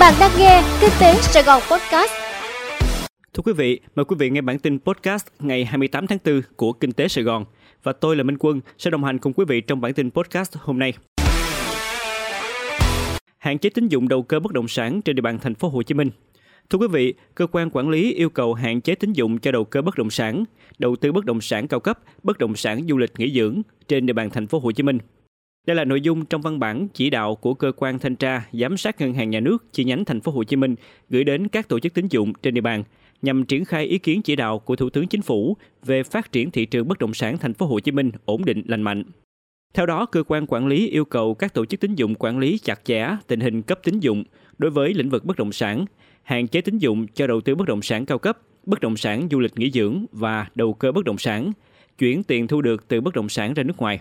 Bạn đang nghe Kinh tế Sài Gòn Podcast. Thưa quý vị, mời quý vị nghe bản tin podcast ngày 28 tháng 4 của Kinh tế Sài Gòn. Và tôi là Minh Quân sẽ đồng hành cùng quý vị trong bản tin podcast hôm nay. Hạn chế tín dụng đầu cơ bất động sản trên địa bàn thành phố Hồ Chí Minh. Thưa quý vị, cơ quan quản lý yêu cầu hạn chế tín dụng cho đầu cơ bất động sản, đầu tư bất động sản cao cấp, bất động sản du lịch nghỉ dưỡng trên địa bàn thành phố Hồ Chí Minh. Đây là nội dung trong văn bản chỉ đạo của cơ quan thanh tra giám sát ngân hàng nhà nước chi nhánh thành phố Hồ Chí Minh gửi đến các tổ chức tín dụng trên địa bàn nhằm triển khai ý kiến chỉ đạo của Thủ tướng Chính phủ về phát triển thị trường bất động sản thành phố Hồ Chí Minh ổn định lành mạnh. Theo đó, cơ quan quản lý yêu cầu các tổ chức tín dụng quản lý chặt chẽ tình hình cấp tín dụng đối với lĩnh vực bất động sản, hạn chế tín dụng cho đầu tư bất động sản cao cấp, bất động sản du lịch nghỉ dưỡng và đầu cơ bất động sản, chuyển tiền thu được từ bất động sản ra nước ngoài.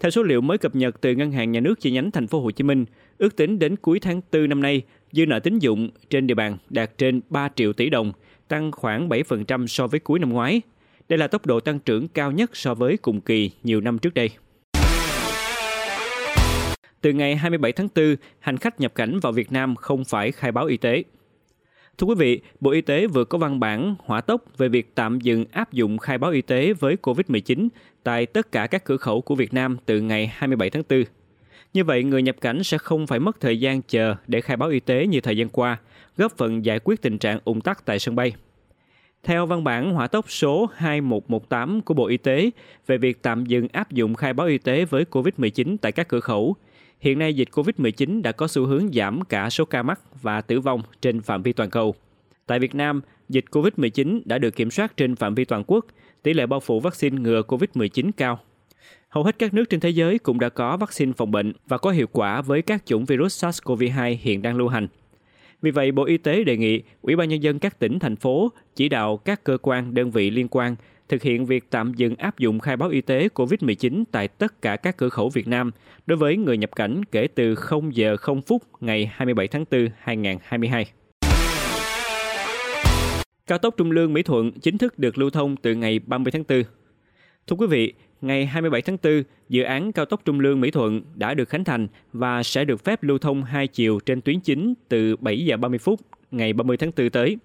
Theo số liệu mới cập nhật từ Ngân hàng Nhà nước chi nhánh thành phố Hồ Chí Minh, ước tính đến cuối tháng 4 năm nay, dư nợ tín dụng trên địa bàn đạt trên 3 triệu tỷ đồng, tăng khoảng 7% so với cuối năm ngoái. Đây là tốc độ tăng trưởng cao nhất so với cùng kỳ nhiều năm trước đây. Từ ngày 27 tháng 4, hành khách nhập cảnh vào Việt Nam không phải khai báo y tế. Thưa quý vị, Bộ Y tế vừa có văn bản hỏa tốc về việc tạm dừng áp dụng khai báo y tế với COVID-19 tại tất cả các cửa khẩu của Việt Nam từ ngày 27 tháng 4. Như vậy, người nhập cảnh sẽ không phải mất thời gian chờ để khai báo y tế như thời gian qua, góp phần giải quyết tình trạng ủng tắc tại sân bay. Theo văn bản hỏa tốc số 2118 của Bộ Y tế về việc tạm dừng áp dụng khai báo y tế với COVID-19 tại các cửa khẩu, hiện nay dịch COVID-19 đã có xu hướng giảm cả số ca mắc và tử vong trên phạm vi toàn cầu. Tại Việt Nam, dịch COVID-19 đã được kiểm soát trên phạm vi toàn quốc, tỷ lệ bao phủ vaccine ngừa COVID-19 cao. Hầu hết các nước trên thế giới cũng đã có vaccine phòng bệnh và có hiệu quả với các chủng virus SARS-CoV-2 hiện đang lưu hành. Vì vậy, Bộ Y tế đề nghị Ủy ban Nhân dân các tỉnh, thành phố chỉ đạo các cơ quan, đơn vị liên quan thực hiện việc tạm dừng áp dụng khai báo y tế COVID-19 tại tất cả các cửa khẩu Việt Nam đối với người nhập cảnh kể từ 0 giờ 0 phút ngày 27 tháng 4 2022. Cao tốc Trung Lương Mỹ Thuận chính thức được lưu thông từ ngày 30 tháng 4. Thưa quý vị, ngày 27 tháng 4, dự án cao tốc Trung Lương Mỹ Thuận đã được khánh thành và sẽ được phép lưu thông hai chiều trên tuyến chính từ 7 giờ 30 phút ngày 30 tháng 4 tới.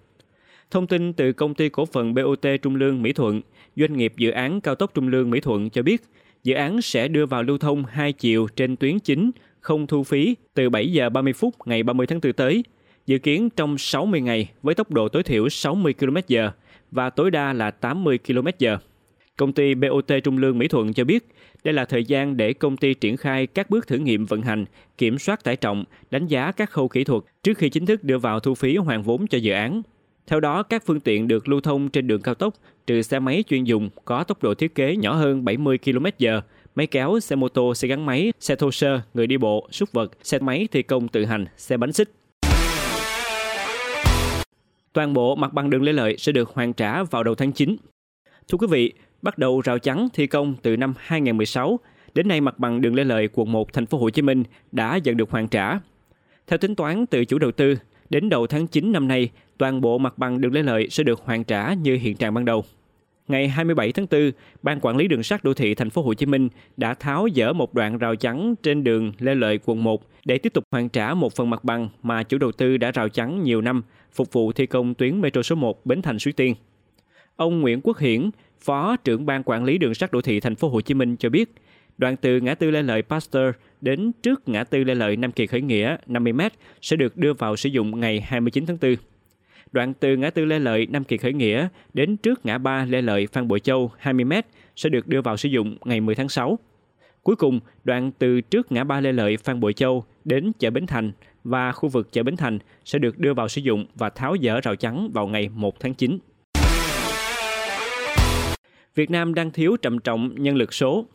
Thông tin từ công ty cổ phần BOT Trung Lương Mỹ Thuận, doanh nghiệp dự án cao tốc Trung Lương Mỹ Thuận cho biết, dự án sẽ đưa vào lưu thông hai chiều trên tuyến chính không thu phí từ 7 giờ 30 phút ngày 30 tháng 4 tới, dự kiến trong 60 ngày với tốc độ tối thiểu 60 km/h và tối đa là 80 km/h. Công ty BOT Trung Lương Mỹ Thuận cho biết, đây là thời gian để công ty triển khai các bước thử nghiệm vận hành, kiểm soát tải trọng, đánh giá các khâu kỹ thuật trước khi chính thức đưa vào thu phí hoàn vốn cho dự án. Theo đó, các phương tiện được lưu thông trên đường cao tốc, trừ xe máy chuyên dùng có tốc độ thiết kế nhỏ hơn 70 km/h, máy kéo, xe mô tô, xe gắn máy, xe thô sơ, người đi bộ, súc vật, xe máy thi công tự hành, xe bánh xích. Toàn bộ mặt bằng đường Lê Lợi sẽ được hoàn trả vào đầu tháng 9. Thưa quý vị, bắt đầu rào chắn thi công từ năm 2016, đến nay mặt bằng đường Lê Lợi quận 1 thành phố Hồ Chí Minh đã dần được hoàn trả. Theo tính toán từ chủ đầu tư, đến đầu tháng 9 năm nay, toàn bộ mặt bằng đường Lê Lợi sẽ được hoàn trả như hiện trạng ban đầu. Ngày 27 tháng 4, Ban Quản lý Đường sắt Đô thị Thành phố Hồ Chí Minh đã tháo dỡ một đoạn rào chắn trên đường Lê Lợi quận 1 để tiếp tục hoàn trả một phần mặt bằng mà chủ đầu tư đã rào chắn nhiều năm phục vụ thi công tuyến metro số 1 Bến Thành Suối Tiên. Ông Nguyễn Quốc Hiển, Phó trưởng Ban Quản lý Đường sắt Đô thị Thành phố Hồ Chí Minh cho biết, đoạn từ ngã tư Lê Lợi Pasteur đến trước ngã tư Lê Lợi Nam Kỳ Khởi Nghĩa 50m sẽ được đưa vào sử dụng ngày 29 tháng 4. Đoạn từ ngã tư Lê Lợi Nam Kỳ Khởi Nghĩa đến trước ngã ba Lê Lợi Phan Bội Châu 20m sẽ được đưa vào sử dụng ngày 10 tháng 6. Cuối cùng, đoạn từ trước ngã ba Lê Lợi Phan Bội Châu đến chợ Bến Thành và khu vực chợ Bến Thành sẽ được đưa vào sử dụng và tháo dỡ rào chắn vào ngày 1 tháng 9. Việt Nam đang thiếu trầm trọng nhân lực số.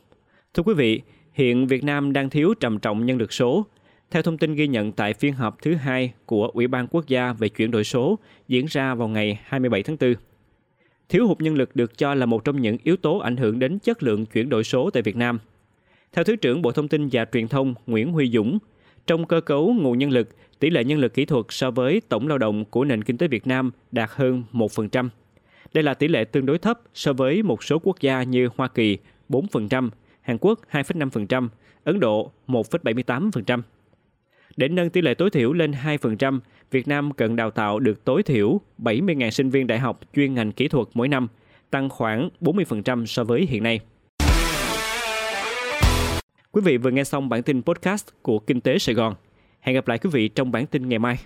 Thưa quý vị, hiện Việt Nam đang thiếu trầm trọng nhân lực số. Theo thông tin ghi nhận tại phiên họp thứ hai của Ủy ban Quốc gia về chuyển đổi số diễn ra vào ngày 27 tháng 4. Thiếu hụt nhân lực được cho là một trong những yếu tố ảnh hưởng đến chất lượng chuyển đổi số tại Việt Nam. Theo Thứ trưởng Bộ Thông tin và Truyền thông Nguyễn Huy Dũng, trong cơ cấu nguồn nhân lực, tỷ lệ nhân lực kỹ thuật so với tổng lao động của nền kinh tế Việt Nam đạt hơn 1%. Đây là tỷ lệ tương đối thấp so với một số quốc gia như Hoa Kỳ 4%, Hàn Quốc 2,5%, Ấn Độ 1,78%. Để nâng tỷ lệ tối thiểu lên 2%, Việt Nam cần đào tạo được tối thiểu 70.000 sinh viên đại học chuyên ngành kỹ thuật mỗi năm, tăng khoảng 40% so với hiện nay. Quý vị vừa nghe xong bản tin podcast của Kinh tế Sài Gòn. Hẹn gặp lại quý vị trong bản tin ngày mai.